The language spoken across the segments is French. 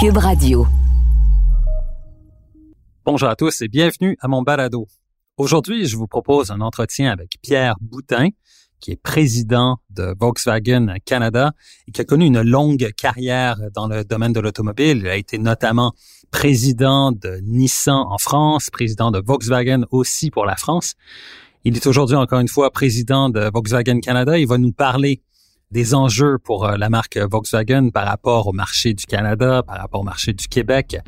Cube Radio. Bonjour à tous et bienvenue à mon balado. Aujourd'hui, je vous propose un entretien avec Pierre Boutin, qui est président de Volkswagen Canada et qui a connu une longue carrière dans le domaine de l'automobile. Il a été notamment président de Nissan en France, président de Volkswagen aussi pour la France. Il est aujourd'hui encore une fois président de Volkswagen Canada. Il va nous parler des enjeux pour euh, la marque Volkswagen par rapport au marché du Canada, par rapport au marché du Québec,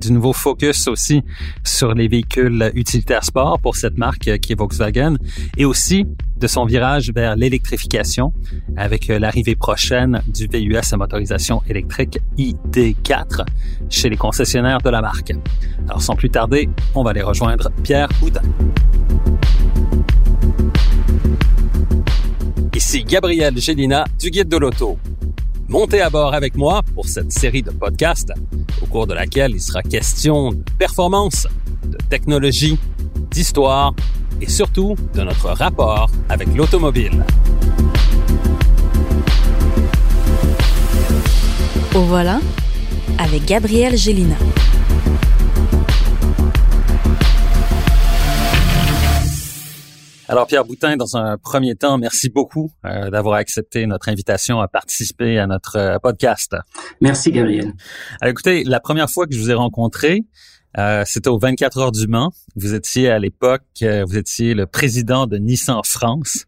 du nouveau focus aussi sur les véhicules utilitaires sport pour cette marque qui est Volkswagen et aussi de son virage vers l'électrification avec euh, l'arrivée prochaine du VUS à motorisation électrique ID4 chez les concessionnaires de la marque. Alors sans plus tarder, on va aller rejoindre Pierre Houdin. Ici Gabriel Gélina du Guide de l'Auto. Montez à bord avec moi pour cette série de podcasts au cours de laquelle il sera question de performance, de technologie, d'histoire et surtout de notre rapport avec l'automobile. Au voilà avec Gabriel Gélina. Alors Pierre Boutin, dans un premier temps, merci beaucoup euh, d'avoir accepté notre invitation à participer à notre euh, podcast. Merci Gabriel. Alors, écoutez, la première fois que je vous ai rencontré, euh, c'était au 24 heures du Mans. Vous étiez à l'époque, euh, vous étiez le président de Nissan France.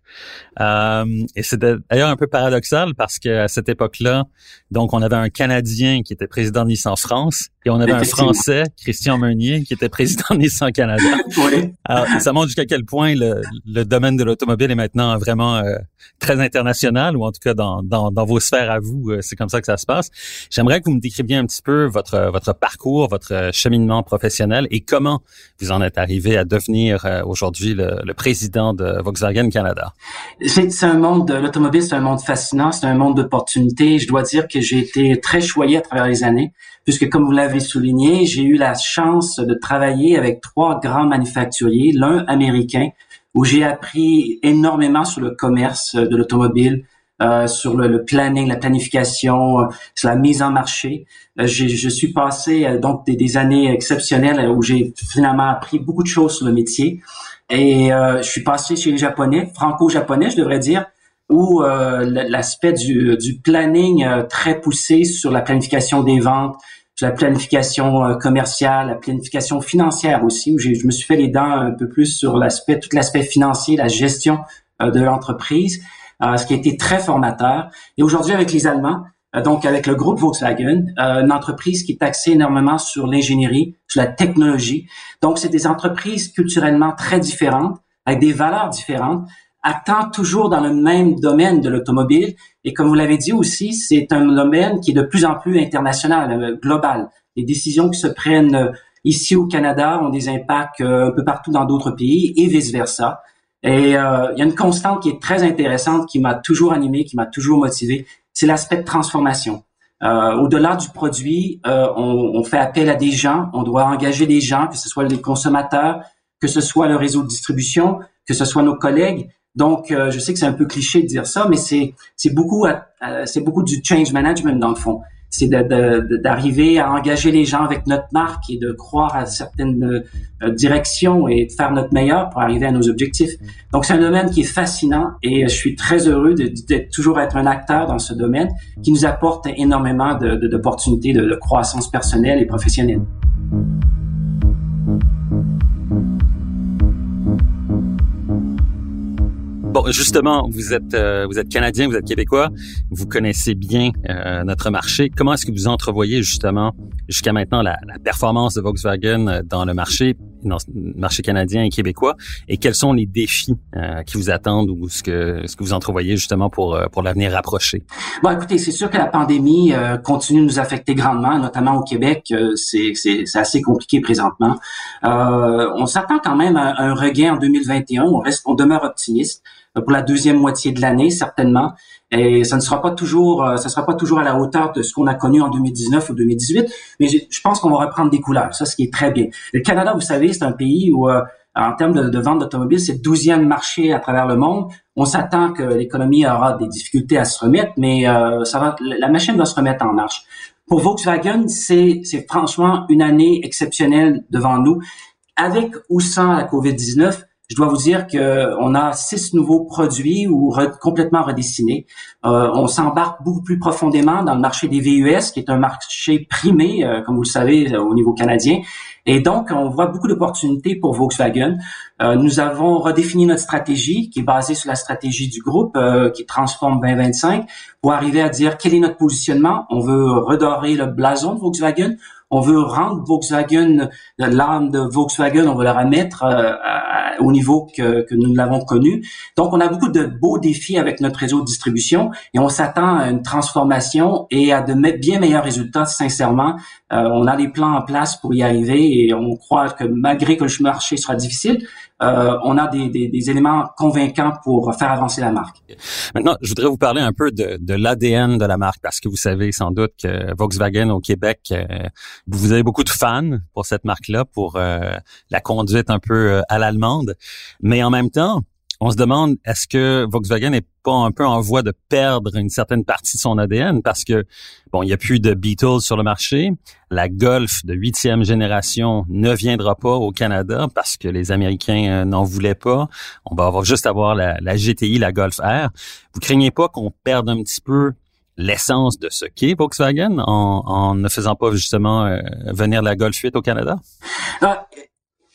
Euh, et c'était d'ailleurs un peu paradoxal parce qu'à cette époque-là, donc on avait un Canadien qui était président de Nissan France et on avait un Français, Christian Meunier, qui était président de Nissan Canada. Oui. Alors, ça montre jusqu'à quel point le, le domaine de l'automobile est maintenant vraiment euh, très international, ou en tout cas dans, dans, dans vos sphères à vous, euh, c'est comme ça que ça se passe. J'aimerais que vous me décriviez un petit peu votre, votre parcours, votre cheminement professionnel et comment vous en êtes arrivé à devenir euh, aujourd'hui le, le président de Volkswagen Canada. C'est un monde de l'automobile, c'est un monde fascinant, c'est un monde d'opportunités. Je dois dire que j'ai été très choyé à travers les années, puisque comme vous l'avez souligné, j'ai eu la chance de travailler avec trois grands manufacturiers, l'un américain, où j'ai appris énormément sur le commerce de l'automobile, euh, sur le, le planning, la planification, euh, sur la mise en marché. Euh, je suis passé euh, donc des, des années exceptionnelles euh, où j'ai finalement appris beaucoup de choses sur le métier. Et euh, je suis passé chez les Japonais, franco-japonais, je devrais dire, où euh, l'aspect du, du planning euh, très poussé sur la planification des ventes, sur la planification euh, commerciale, la planification financière aussi, où je me suis fait les dents un peu plus sur l'aspect, tout l'aspect financier, la gestion euh, de l'entreprise, euh, ce qui a été très formateur. Et aujourd'hui, avec les Allemands, donc avec le groupe Volkswagen, euh, une entreprise qui est axée énormément sur l'ingénierie, sur la technologie. Donc, c'est des entreprises culturellement très différentes, avec des valeurs différentes, actant toujours dans le même domaine de l'automobile. Et comme vous l'avez dit aussi, c'est un domaine qui est de plus en plus international, euh, global. Les décisions qui se prennent euh, ici au Canada ont des impacts euh, un peu partout dans d'autres pays et vice-versa. Et euh, il y a une constante qui est très intéressante, qui m'a toujours animé, qui m'a toujours motivé, c'est l'aspect de transformation. Euh, au-delà du produit, euh, on, on fait appel à des gens, on doit engager des gens, que ce soit les consommateurs, que ce soit le réseau de distribution, que ce soit nos collègues. Donc, euh, je sais que c'est un peu cliché de dire ça, mais c'est beaucoup c'est beaucoup du change management dans le fond. C'est d'arriver à engager les gens avec notre marque et de croire à certaines euh, directions et de faire notre meilleur pour arriver à nos objectifs. Donc, c'est un domaine qui est fascinant et je suis très heureux de toujours être un acteur dans ce domaine qui nous apporte énormément de- de- d'opportunités de, de croissance personnelle et professionnelle. Bon, justement, vous êtes euh, vous êtes canadien, vous êtes québécois, vous connaissez bien euh, notre marché. Comment est-ce que vous entrevoyez justement jusqu'à maintenant la, la performance de Volkswagen euh, dans le marché, dans le marché canadien et québécois, et quels sont les défis euh, qui vous attendent ou ce que ce que vous entrevoyez justement pour euh, pour l'avenir rapproché? Bon, écoutez, c'est sûr que la pandémie euh, continue de nous affecter grandement, notamment au Québec. C'est, c'est, assez compliqué présentement. On s'attend quand même à un regain en 2021. On reste, on demeure optimiste pour la deuxième moitié de l'année, certainement. Et ça ne sera pas toujours, euh, ça sera pas toujours à la hauteur de ce qu'on a connu en 2019 ou 2018, mais je, pense qu'on va reprendre des couleurs. Ça, ce qui est très bien. Le Canada, vous savez, c'est un pays où euh, en termes de, vente d'automobiles, c'est le douzième marché à travers le monde. On s'attend que l'économie aura des difficultés à se remettre, mais euh, ça va, la machine va se remettre en marche. Pour Volkswagen, c'est franchement une année exceptionnelle devant nous. Avec ou sans la COVID-19, je dois vous dire qu'on a six nouveaux produits ou complètement redessinés. Euh, on s'embarque beaucoup plus profondément dans le marché des VUS, qui est un marché primé, euh, comme vous le savez, au niveau canadien. Et donc, on voit beaucoup d'opportunités pour Volkswagen. Euh, nous avons redéfini notre stratégie, qui est basée sur la stratégie du groupe, euh, qui transforme 2025, pour arriver à dire quel est notre positionnement. On veut redorer le blason de Volkswagen. On veut rendre Volkswagen, l'âme de Volkswagen, on veut la remettre euh, au niveau que, que nous l'avons connu. Donc, on a beaucoup de beaux défis avec notre réseau de distribution et on s'attend à une transformation et à de bien meilleurs résultats, sincèrement. Euh, on a des plans en place pour y arriver et on croit que malgré que le marché sera difficile, euh, on a des, des, des, éléments convaincants pour faire avancer la marque. Maintenant, je voudrais vous parler un peu de, de l'ADN de la marque parce que vous savez sans doute que Volkswagen au Québec, euh, vous avez beaucoup de fans pour cette marque-là, pour euh, la conduite un peu euh, à l'allemande, mais en même temps, on se demande est-ce que Volkswagen n'est pas un peu en voie de perdre une certaine partie de son ADN parce que bon, il n'y a plus de Beatles sur le marché, la Golf de huitième génération ne viendra pas au Canada parce que les Américains euh, n'en voulaient pas. On va avoir juste avoir la, GTI, la Golf R. Vous craignez pas qu'on perde un petit peu l'essence de ce qu'est Volkswagen en, ne faisant pas justement euh, venir la Golf 8 au Canada? Ah,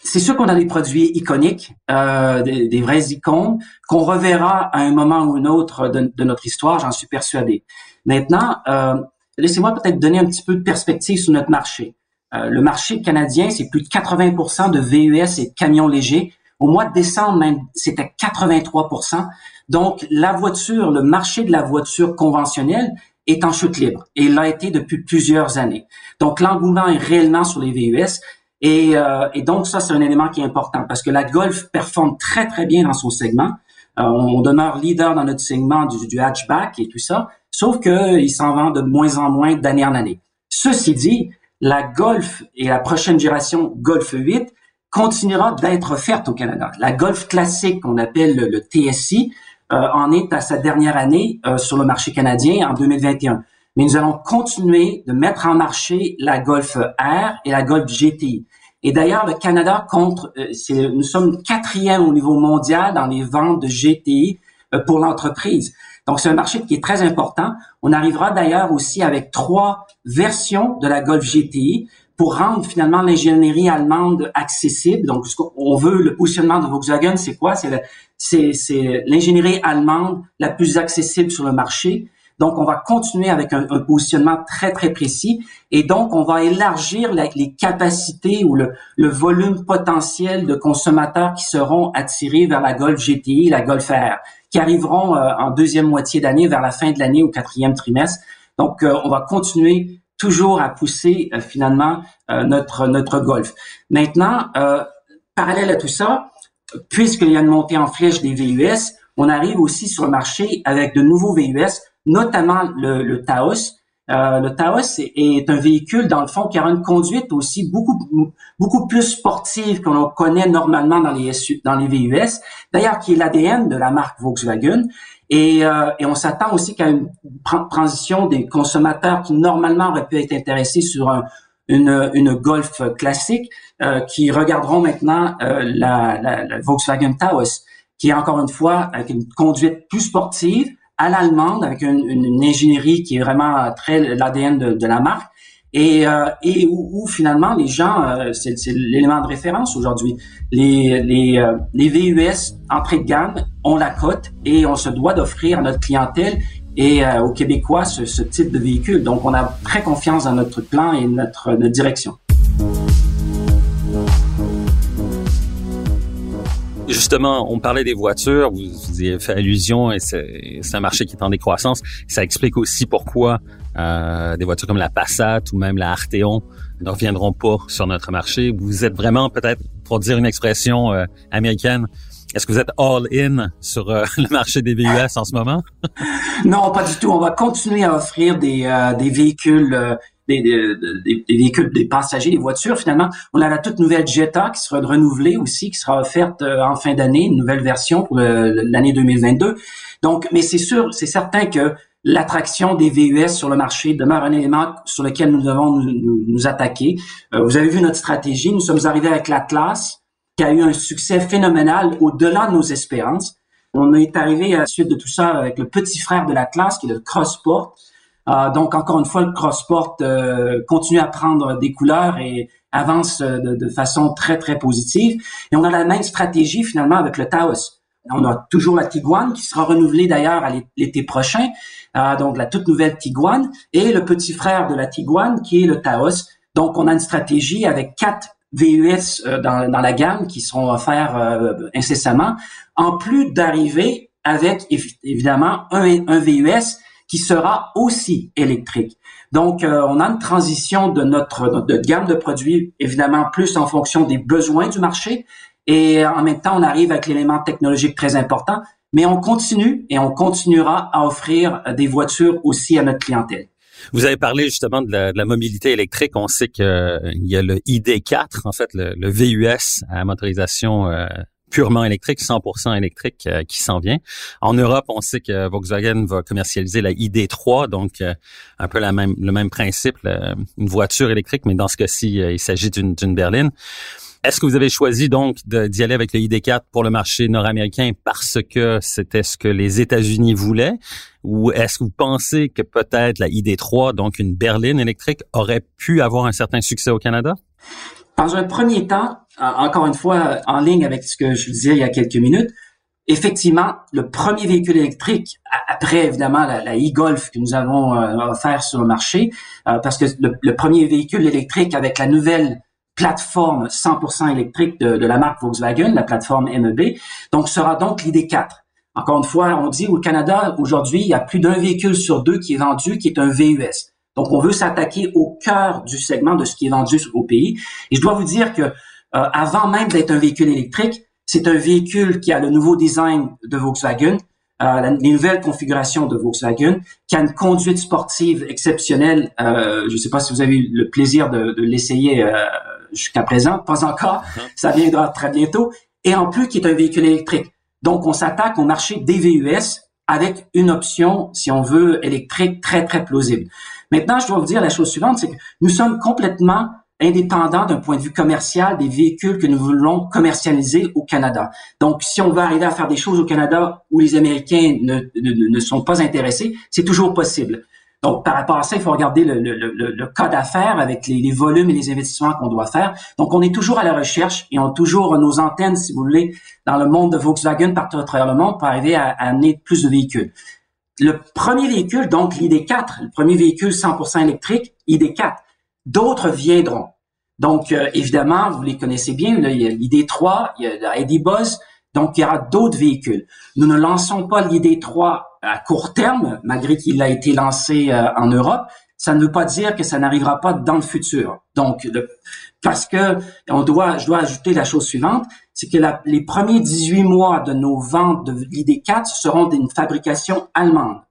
c'est sûr qu'on a des produits iconiques, euh, des, vraies icônes qu'on reverra à un moment ou un autre de, notre histoire, j'en suis persuadé. Maintenant, euh, laissez-moi peut-être donner un petit peu de perspective sur notre marché. Euh, le marché canadien, c'est plus de 80% de VUS et de camions légers. Au mois de décembre, même, c'était 83% Donc, la voiture, le marché de la voiture conventionnelle est en chute libre et l'a été depuis plusieurs années. Donc, l'engouement est réellement sur les VUS. Et, euh, et donc, ça, c'est un élément qui est important parce que la Golf performe très, très bien dans son segment. Euh, on demeure leader dans notre segment du, du hatchback et tout ça, sauf qu'il s'en vend de moins en moins d'année en année. Ceci dit, la Golf et la prochaine génération Golf 8 continuera d'être offerte au Canada. La Golf classique, qu'on appelle le, TSI, euh, en est à sa dernière année sur le marché canadien en 2021 mais nous allons continuer de mettre en marché la Golf R et la Golf GTI. Et d'ailleurs, le Canada compte, euh, nous sommes quatrième au niveau mondial dans les ventes de GTI euh, pour l'entreprise. Donc, c'est un marché qui est très important. On arrivera d'ailleurs aussi avec trois versions de la Golf GTI pour rendre finalement l'ingénierie allemande accessible. Donc, on veut le positionnement de Volkswagen, c'est quoi? C'est l'ingénierie allemande la plus accessible sur le marché. Donc, on va continuer avec un, positionnement très, très précis et donc, on va élargir les capacités ou le, volume potentiel de consommateurs qui seront attirés vers la Golf GTI, la Golf R, qui arriveront euh, en deuxième moitié d'année, vers la fin de l'année, au quatrième trimestre. Donc, euh, on va continuer toujours à pousser euh, finalement notre, notre Golf. Maintenant, parallèle à tout ça, puisqu'il y a une montée en flèche des VUS, on arrive aussi sur le marché avec de nouveaux VUS notamment le, le Taos. Euh, le Taos est, un véhicule, dans le fond, qui a une conduite aussi beaucoup beaucoup plus sportive que l'on connaît normalement dans les dans les VUS. D'ailleurs, qui est l'ADN de la marque Volkswagen. Et, euh, et on s'attend aussi qu'à une transition des consommateurs qui normalement auraient pu être intéressés sur une, une Golf classique, euh, qui regarderont maintenant euh, la, la, la Volkswagen Taos, qui est encore une fois avec une conduite plus sportive, à l'allemande avec une, une, ingénierie qui est vraiment très l'ADN de, de, la marque et, euh, et où, où, finalement les gens, euh, c'est l'élément de référence aujourd'hui. Les, les, euh, les VUS entrée de gamme ont la cote et on se doit d'offrir à notre clientèle et euh, aux Québécois ce, ce, type de véhicule. Donc on a très confiance dans notre plan et notre, notre direction. Justement, on parlait des voitures, vous, y avez fait allusion, et c'est un marché qui est en décroissance. Ça explique aussi pourquoi euh, des voitures comme la Passat ou même la Arteon ne reviendront pas sur notre marché. Vous êtes vraiment, peut-être, pour dire une expression euh, américaine, est-ce que vous êtes all-in sur euh, le marché des VUS en ce moment? non, pas du tout. On va continuer à offrir des, des véhicules des, des, véhicules, des passagers, des voitures. Finalement, on a la toute nouvelle Jetta qui sera renouvelée aussi, qui sera offerte euh, en fin d'année, une nouvelle version pour l'année 2022. Donc, mais c'est sûr, c'est certain que l'attraction des VUS sur le marché demeure un élément sur lequel nous devons nous, nous, attaquer. Euh, vous avez vu notre stratégie. Nous sommes arrivés avec l'Atlas, qui a eu un succès phénoménal au-delà de nos espérances. On est arrivé à la suite de tout ça avec le petit frère de l'Atlas, qui est le Crossport. Euh, donc, encore une fois, le Crossport euh, continue à prendre des couleurs et avance de, de, façon très, très positive. Et on a la même stratégie finalement avec le Taos. On a toujours la Tiguan qui sera renouvelée d'ailleurs à l'été prochain, euh, donc la toute nouvelle Tiguan, et le petit frère de la Tiguan qui est le Taos. Donc on a une stratégie avec quatre VUS euh, dans, la gamme qui seront offerts euh, incessamment, en plus d'arriver avec évidemment un, un, VUS qui sera aussi électrique. Donc, on a une transition de notre, notre gamme de produits, évidemment, plus en fonction des besoins du marché, et en même temps, on arrive avec l'élément technologique très important, mais on continue et on continuera à offrir des voitures aussi à notre clientèle. Vous avez parlé justement de la, mobilité électrique. On sait qu'il y a le ID4, en fait, le, VUS à motorisation euh, purement électrique, 100% électrique euh, qui s'en vient. En Europe, on sait que Volkswagen va commercialiser la ID3, donc euh, un peu la même, le même principe, une voiture électrique, mais dans ce cas-ci, il s'agit d'une berline. Est-ce que vous avez choisi donc d'y aller avec le ID4 pour le marché nord-américain parce que c'était ce que les États-Unis voulaient? Ou est-ce que vous pensez que peut-être la ID3, donc une berline électrique, aurait pu avoir un certain succès au Canada? Dans un premier temps, encore une fois, en ligne avec ce que je disais il y a quelques minutes, effectivement, le premier véhicule électrique, après évidemment la, e-Golf que nous avons euh, offert sur le marché, euh, parce que le, premier véhicule électrique avec la nouvelle plateforme 100% électrique de, de, la marque Volkswagen, la plateforme MEB. Donc, sera donc l'ID4. Encore une fois, on dit au Canada, aujourd'hui, il y a plus d'un véhicule sur deux qui est vendu, qui est un VUS. Donc, on veut s'attaquer au cœur du segment de ce qui est vendu au pays. Et je dois vous dire que euh, avant même d'être un véhicule électrique, c'est un véhicule qui a le nouveau design de Volkswagen, euh, la, les nouvelles configurations de Volkswagen, qui a une conduite sportive exceptionnelle. Euh, je ne sais pas si vous avez eu le plaisir de, de l'essayer euh, jusqu'à présent, pas encore. Uh-huh. Ça viendra très bientôt. Et en plus, qui est un véhicule électrique. Donc, on s'attaque au marché des VUS avec une option, si on veut, électrique très, très plausible. Maintenant, je dois vous dire la chose suivante, c'est que nous sommes complètement indépendants d'un point de vue commercial des véhicules que nous voulons commercialiser au Canada. Donc, si on veut arriver à faire des choses au Canada où les Américains ne, ne, sont pas intéressés, c'est toujours possible. Donc, par rapport à ça, il faut regarder le, le, le, le cas d'affaires avec les, volumes et les investissements qu'on doit faire. Donc, on est toujours à la recherche et on a toujours nos antennes, si vous voulez, dans le monde de Volkswagen partout à travers le monde pour arriver à, amener plus de véhicules. Le premier véhicule, donc l'ID4, le premier véhicule 100% électrique, ID4, d'autres viendront. Donc, euh, évidemment, vous les connaissez bien, il y a l'ID3, il y a la Buzz, donc il y aura d'autres véhicules. Nous ne lançons pas l'ID3 à court terme, malgré qu'il a été lancé euh, en Europe, ça ne veut pas dire que ça n'arrivera pas dans le futur. Donc, parce que on doit, je dois ajouter la chose suivante, c'est que les premiers 18 mois de nos ventes de l'ID4 seront d'une fabrication allemande,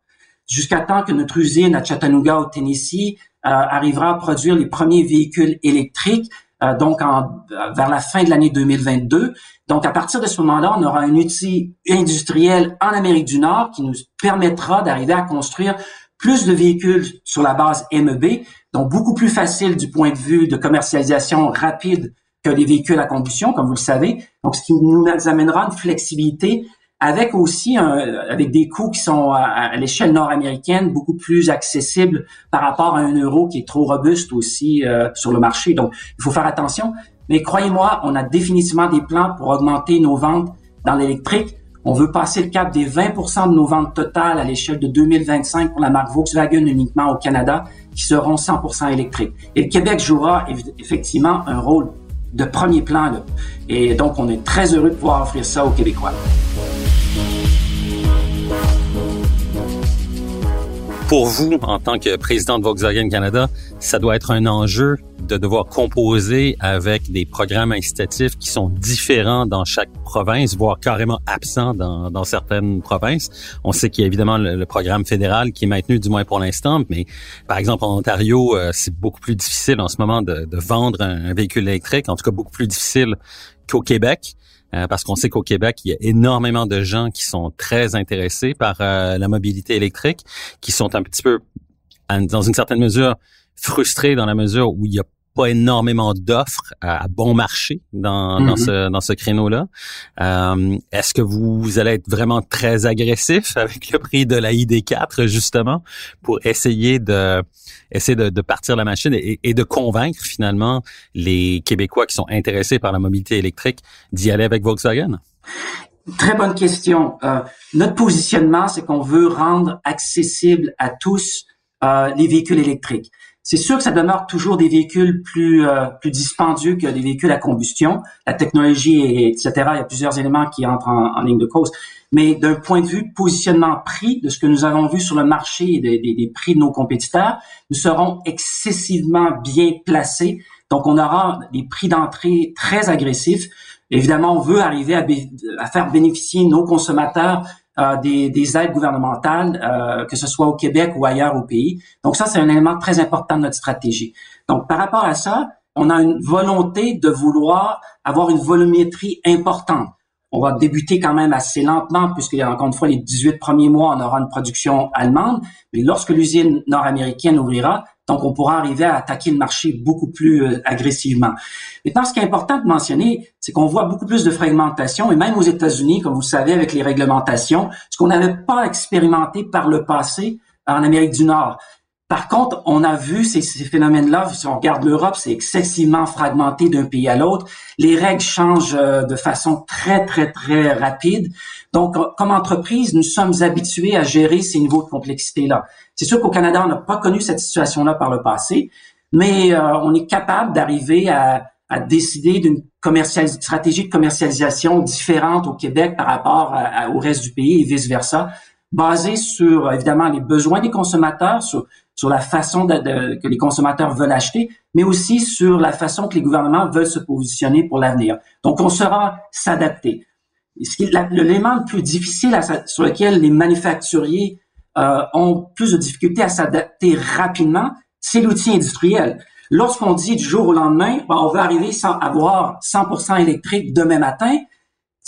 jusqu'à temps que notre usine à Chattanooga, au Tennessee, arrivera à produire les premiers véhicules électriques euh, donc en, vers la fin de l'année 2022. Donc, à partir de ce moment-là, on aura un outil industriel en Amérique du Nord qui nous permettra d'arriver à construire plus de véhicules sur la base MEB, donc beaucoup plus facile du point de vue de commercialisation rapide que les véhicules à combustion, comme vous le savez. Donc, ce qui nous amènera une flexibilité avec aussi avec des coûts qui sont à, l'échelle nord-américaine beaucoup plus accessibles par rapport à un euro qui est trop robuste aussi euh, sur le marché. Donc, il faut faire attention. Mais croyez-moi, on a définitivement des plans pour augmenter nos ventes dans l'électrique. On veut passer le cap des 20% de nos ventes totales à l'échelle de 2025 pour la marque Volkswagen uniquement au Canada, qui seront 100% électriques. Et le Québec jouera effectivement un rôle de premier plan. Là. Et donc, on est très heureux de pouvoir offrir ça aux Québécois. Pour vous, en tant que président de Volkswagen Canada, ça doit être un enjeu de devoir composer avec des programmes incitatifs qui sont différents dans chaque province, voire carrément absents dans, certaines provinces. On sait qu'il y a évidemment le, programme fédéral qui est maintenu, du moins pour l'instant, mais par exemple en Ontario, euh, c'est beaucoup plus difficile en ce moment de vendre un, véhicule électrique, en tout cas beaucoup plus difficile qu'au Québec. Euh, parce qu'on sait qu'au Québec, il y a énormément de gens qui sont très intéressés par euh, la mobilité électrique, qui sont un petit peu, dans une certaine mesure, frustrés dans la mesure où il y a pas énormément d'offres à, bon marché dans, dans mm-hmm. ce dans ce créneau-là. Euh, Est-ce que vous, allez être vraiment très agressif avec le prix de la ID4 justement pour essayer de essayer de, de partir la machine et, et, de convaincre finalement les Québécois qui sont intéressés par la mobilité électrique d'y aller avec Volkswagen? Très bonne question. Euh, notre positionnement, c'est qu'on veut rendre accessible à tous euh, les véhicules électriques. C'est sûr que ça demeure toujours des véhicules plus euh, plus dispendieux que des véhicules à combustion. La technologie, etc. Il y a plusieurs éléments qui entrent en, ligne de cause. Mais d'un point de vue positionnement prix, de ce que nous avons vu sur le marché et des, des, prix de nos compétiteurs, nous serons excessivement bien placés. Donc, on aura des prix d'entrée très agressifs. Évidemment, on veut arriver à, faire bénéficier nos consommateurs des, des, aides gouvernementales, euh, que ce soit au Québec ou ailleurs au pays. Donc ça, c'est un élément très important de notre stratégie. Donc par rapport à ça, on a une volonté de vouloir avoir une volumétrie importante. On va débuter quand même assez lentement, puisque encore une fois, les 18 premiers mois, on aura une production allemande. Mais lorsque l'usine nord-américaine ouvrira, donc, on pourra arriver à attaquer le marché beaucoup plus euh, agressivement. Maintenant, ce qui est important de mentionner, c'est qu'on voit beaucoup plus de fragmentation, et même aux États-Unis, comme vous le savez, avec les réglementations, ce qu'on n'avait pas expérimenté par le passé en Amérique du Nord. Par contre, on a vu ces, ces phénomènes-là, si on regarde l'Europe, c'est excessivement fragmenté d'un pays à l'autre. Les règles changent euh, de façon très, très, très rapide. Donc, comme entreprise, nous sommes habitués à gérer ces niveaux de complexité-là. C'est sûr qu'au Canada, on n'a pas connu cette situation-là par le passé, mais euh, on est capable d'arriver à, à, décider d'une stratégie de commercialisation différente au Québec par rapport au reste du pays et vice-versa, basée sur, évidemment, les besoins des consommateurs, sur, sur la façon de, que les consommateurs veulent acheter, mais aussi sur la façon que les gouvernements veulent se positionner pour l'avenir. Donc, on sera s'adapter. L'élément le plus difficile sur lequel les manufacturiers euh, ont plus de difficultés à s'adapter rapidement, c'est l'outil industriel. Lorsqu'on dit du jour au lendemain, ben, on va arriver sans avoir 100% électrique demain matin,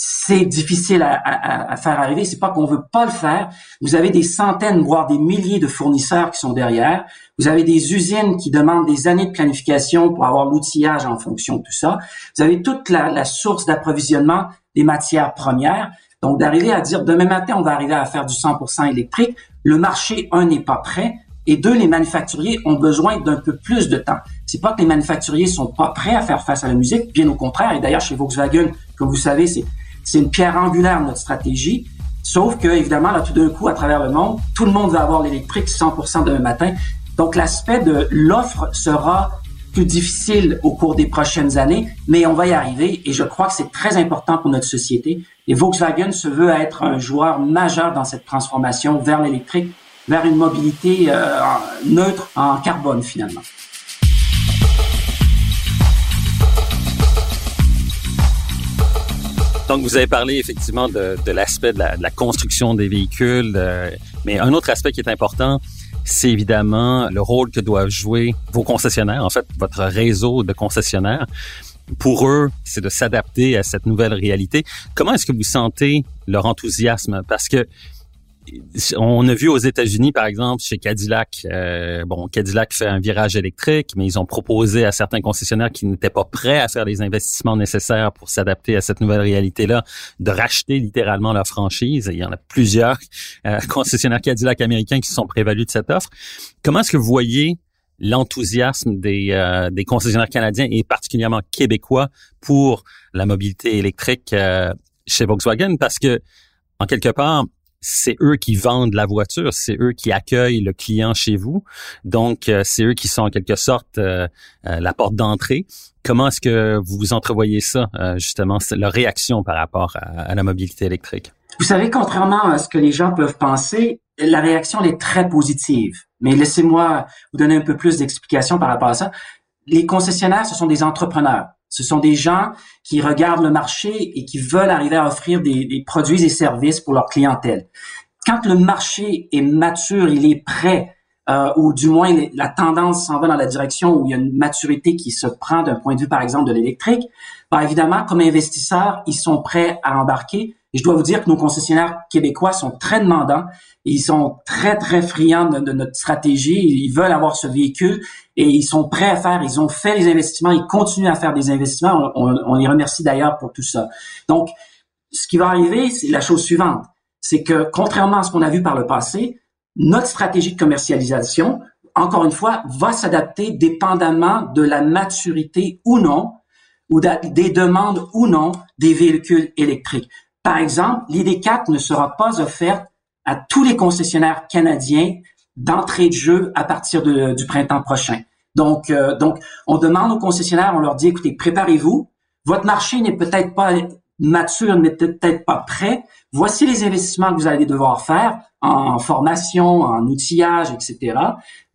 c'est difficile à, à, à, faire arriver. C'est pas qu'on veut pas le faire. Vous avez des centaines, voire des milliers de fournisseurs qui sont derrière. Vous avez des usines qui demandent des années de planification pour avoir l'outillage en fonction de tout ça. Vous avez toute la, la source d'approvisionnement des matières premières. Donc, d'arriver à dire demain matin, on va arriver à faire du 100% électrique, le marché, un, n'est pas prêt, et deux, les manufacturiers ont besoin d'un peu plus de temps. C'est pas que les manufacturiers sont pas prêts à faire face à la musique, bien au contraire. Et d'ailleurs, chez Volkswagen, comme vous savez, c'est c'est une pierre angulaire de notre stratégie. Sauf que, évidemment, là, tout d'un coup, à travers le monde, tout le monde va avoir l'électrique 100% demain matin. Donc, l'aspect de l'offre sera plus difficile au cours des prochaines années, mais on va y arriver et je crois que c'est très important pour notre société. Et Volkswagen se veut être un joueur majeur dans cette transformation vers l'électrique, vers une mobilité euh, neutre en carbone finalement. Donc, vous avez parlé effectivement de, de l'aspect de, de la, construction des véhicules, mais un autre aspect qui est important, c'est évidemment le rôle que doivent jouer vos concessionnaires, en fait, votre réseau de concessionnaires. Pour eux, c'est de s'adapter à cette nouvelle réalité. Comment est-ce que vous sentez leur enthousiasme? Parce que on a vu aux États-Unis, par exemple, chez Cadillac, euh, bon, Cadillac fait un virage électrique, mais ils ont proposé à certains concessionnaires qui n'étaient pas prêts à faire les investissements nécessaires pour s'adapter à cette nouvelle réalité-là, de racheter littéralement leur franchise. il y en a plusieurs euh, concessionnaires Cadillac américains qui se sont prévalus de cette offre. Comment est-ce que vous voyez l'enthousiasme des, euh, des concessionnaires canadiens et particulièrement québécois pour la mobilité électrique chez Volkswagen? Parce que, en quelque part, c'est eux qui vendent la voiture, c'est eux qui accueillent le client chez vous. Donc, euh, c'est eux qui sont en quelque sorte euh, euh, la porte d'entrée. Comment est-ce que vous entrevoyez ça, justement, leur réaction par rapport à, la mobilité électrique? Vous savez, contrairement à ce que les gens peuvent penser, la réaction est très positive. Mais laissez-moi vous donner un peu plus d'explications par rapport à ça. Les concessionnaires, ce sont des entrepreneurs. Ce sont des gens qui regardent le marché et qui veulent arriver à offrir des, produits et services pour leur clientèle. Quand le marché est mature, il est prêt, euh, ou du moins la tendance s'en va dans la direction où il y a une maturité qui se prend d'un point de vue, par exemple, de l'électrique, ben évidemment, comme investisseurs, ils sont prêts à embarquer. Et je dois vous dire que nos concessionnaires québécois sont très demandants. Ils sont très, très friands de, notre stratégie. Ils veulent avoir ce véhicule et ils sont prêts à faire. Ils ont fait les investissements. Ils continuent à faire des investissements. On, on les remercie d'ailleurs pour tout ça. Donc, ce qui va arriver, c'est la chose suivante. C'est que, contrairement à ce qu'on a vu par le passé, notre stratégie de commercialisation, encore une fois, va s'adapter dépendamment de la maturité ou non ou des demandes ou non des véhicules électriques. Par exemple, l'ID4 ne sera pas offerte à tous les concessionnaires canadiens d'entrée de jeu à partir du printemps prochain. Donc, euh, donc, on demande aux concessionnaires, on leur dit, écoutez, préparez-vous. Votre marché n'est peut-être pas mature, n'est peut-être pas prêt. Voici les investissements que vous allez devoir faire en formation, en outillage, etc.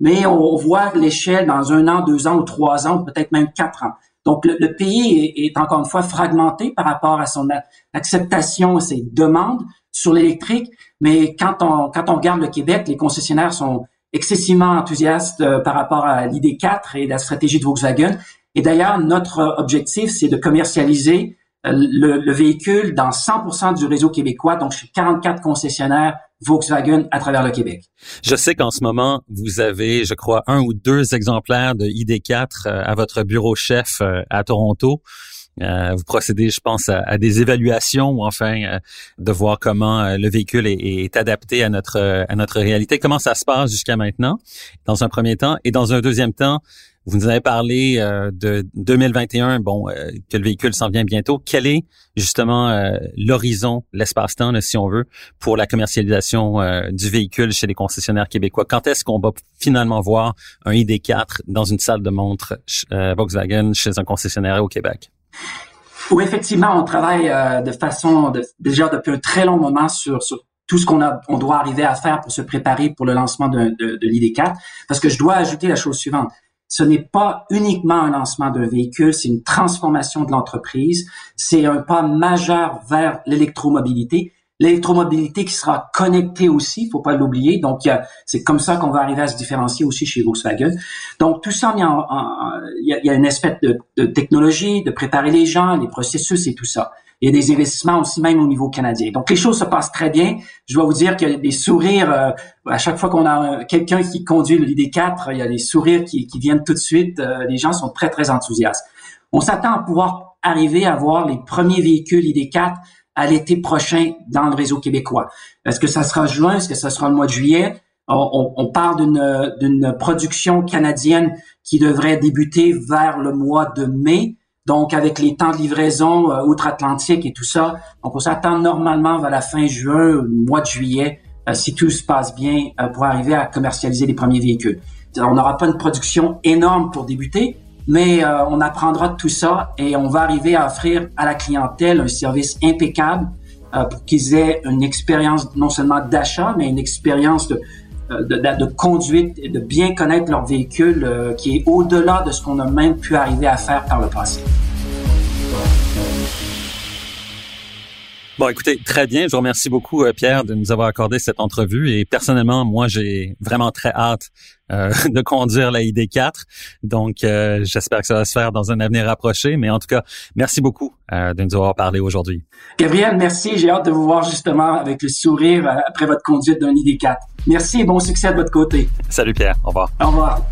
Mais on voit l'échelle dans un an, deux ans ou trois ans, peut-être même quatre ans. Donc, le, pays est, encore une fois fragmenté par rapport à son acceptation, ses demandes sur l'électrique. Mais quand on, quand on regarde le Québec, les concessionnaires sont excessivement enthousiastes euh, par rapport à l'ID4 et la stratégie de Volkswagen. Et d'ailleurs, notre objectif, c'est de commercialiser euh, le, le, véhicule dans 100% du réseau québécois, donc chez 44 concessionnaires Volkswagen à travers le Québec. Je sais qu'en ce moment, vous avez, je crois, un ou deux exemplaires de ID4 euh, à votre bureau chef euh, à Toronto. Euh, vous procédez, je pense, à, des évaluations ou enfin de voir comment le véhicule est, est, adapté à notre à notre réalité. Comment ça se passe jusqu'à maintenant, dans un premier temps, et dans un deuxième temps, vous nous avez parlé euh, de 2021, bon, euh, que le véhicule s'en vient bientôt. Quel est justement euh, l'horizon, l'espace-temps, si on veut, pour la commercialisation du véhicule chez les concessionnaires québécois? Quand est-ce qu'on va finalement voir un ID4 dans une salle de montre Volkswagen chez un concessionnaire au Québec? Oui, effectivement, on travaille de façon déjà depuis un très long moment sur, tout ce qu'on a, on doit arriver à faire pour se préparer pour le lancement de, de, de l'ID4. Parce que je dois ajouter la chose suivante ce n'est pas uniquement un lancement d'un véhicule, c'est une transformation de l'entreprise, c'est un pas majeur vers l'électromobilité. L'électromobilité qui sera connectée aussi, il faut pas l'oublier. Donc, c'est comme ça qu'on va arriver à se différencier aussi chez Volkswagen. Donc, tout ça, il y, a, une espèce de, de technologie, de préparer les gens, les processus et tout ça. Il y a des investissements aussi même au niveau canadien. Donc les choses se passent très bien. Je dois vous dire qu'il y a des sourires euh, à chaque fois qu'on a quelqu'un qui conduit le ID4, il y a des sourires qui, viennent tout de suite. Euh, les gens sont très très enthousiastes. On s'attend à pouvoir arriver à voir les premiers véhicules ID4 à l'été prochain dans le réseau québécois. Est-ce que ça sera juin? Est-ce que ça sera le mois de juillet? On, on parle d'une production canadienne qui devrait débuter vers le mois de mai. Donc, avec les temps de livraison euh, outre-Atlantique et tout ça, on s'attend normalement vers la fin juin, mois de juillet, euh, si tout se passe bien, euh, pour arriver à commercialiser les premiers véhicules. On n'aura pas une production énorme pour débuter, mais on apprendra de tout ça et on va arriver à offrir à la clientèle un service impeccable pour qu'ils aient une expérience non seulement d'achat, mais une expérience de, de, de, conduite et de bien connaître leur véhicule euh, qui est au-delà de ce qu'on a même pu arriver à faire par le passé. Bon, écoutez, très bien. Je vous remercie beaucoup, euh, Pierre, de nous avoir accordé cette entrevue. Et personnellement, moi, j'ai vraiment très hâte euh, de conduire la ID4. Donc, euh, j'espère que ça va se faire dans un avenir rapproché. Mais en tout cas, merci beaucoup de nous avoir parlé aujourd'hui. Gabriel, merci. J'ai hâte de vous voir justement avec le sourire après votre conduite d'un ID4. Merci et bon succès de votre côté. Salut, Pierre. Au revoir. Au revoir.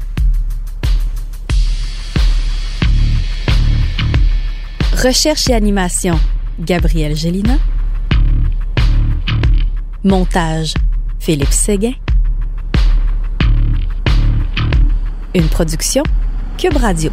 Recherche et animation Gabriel Gélina. Montage, Philippe Séguin. Une production, Cube Radio.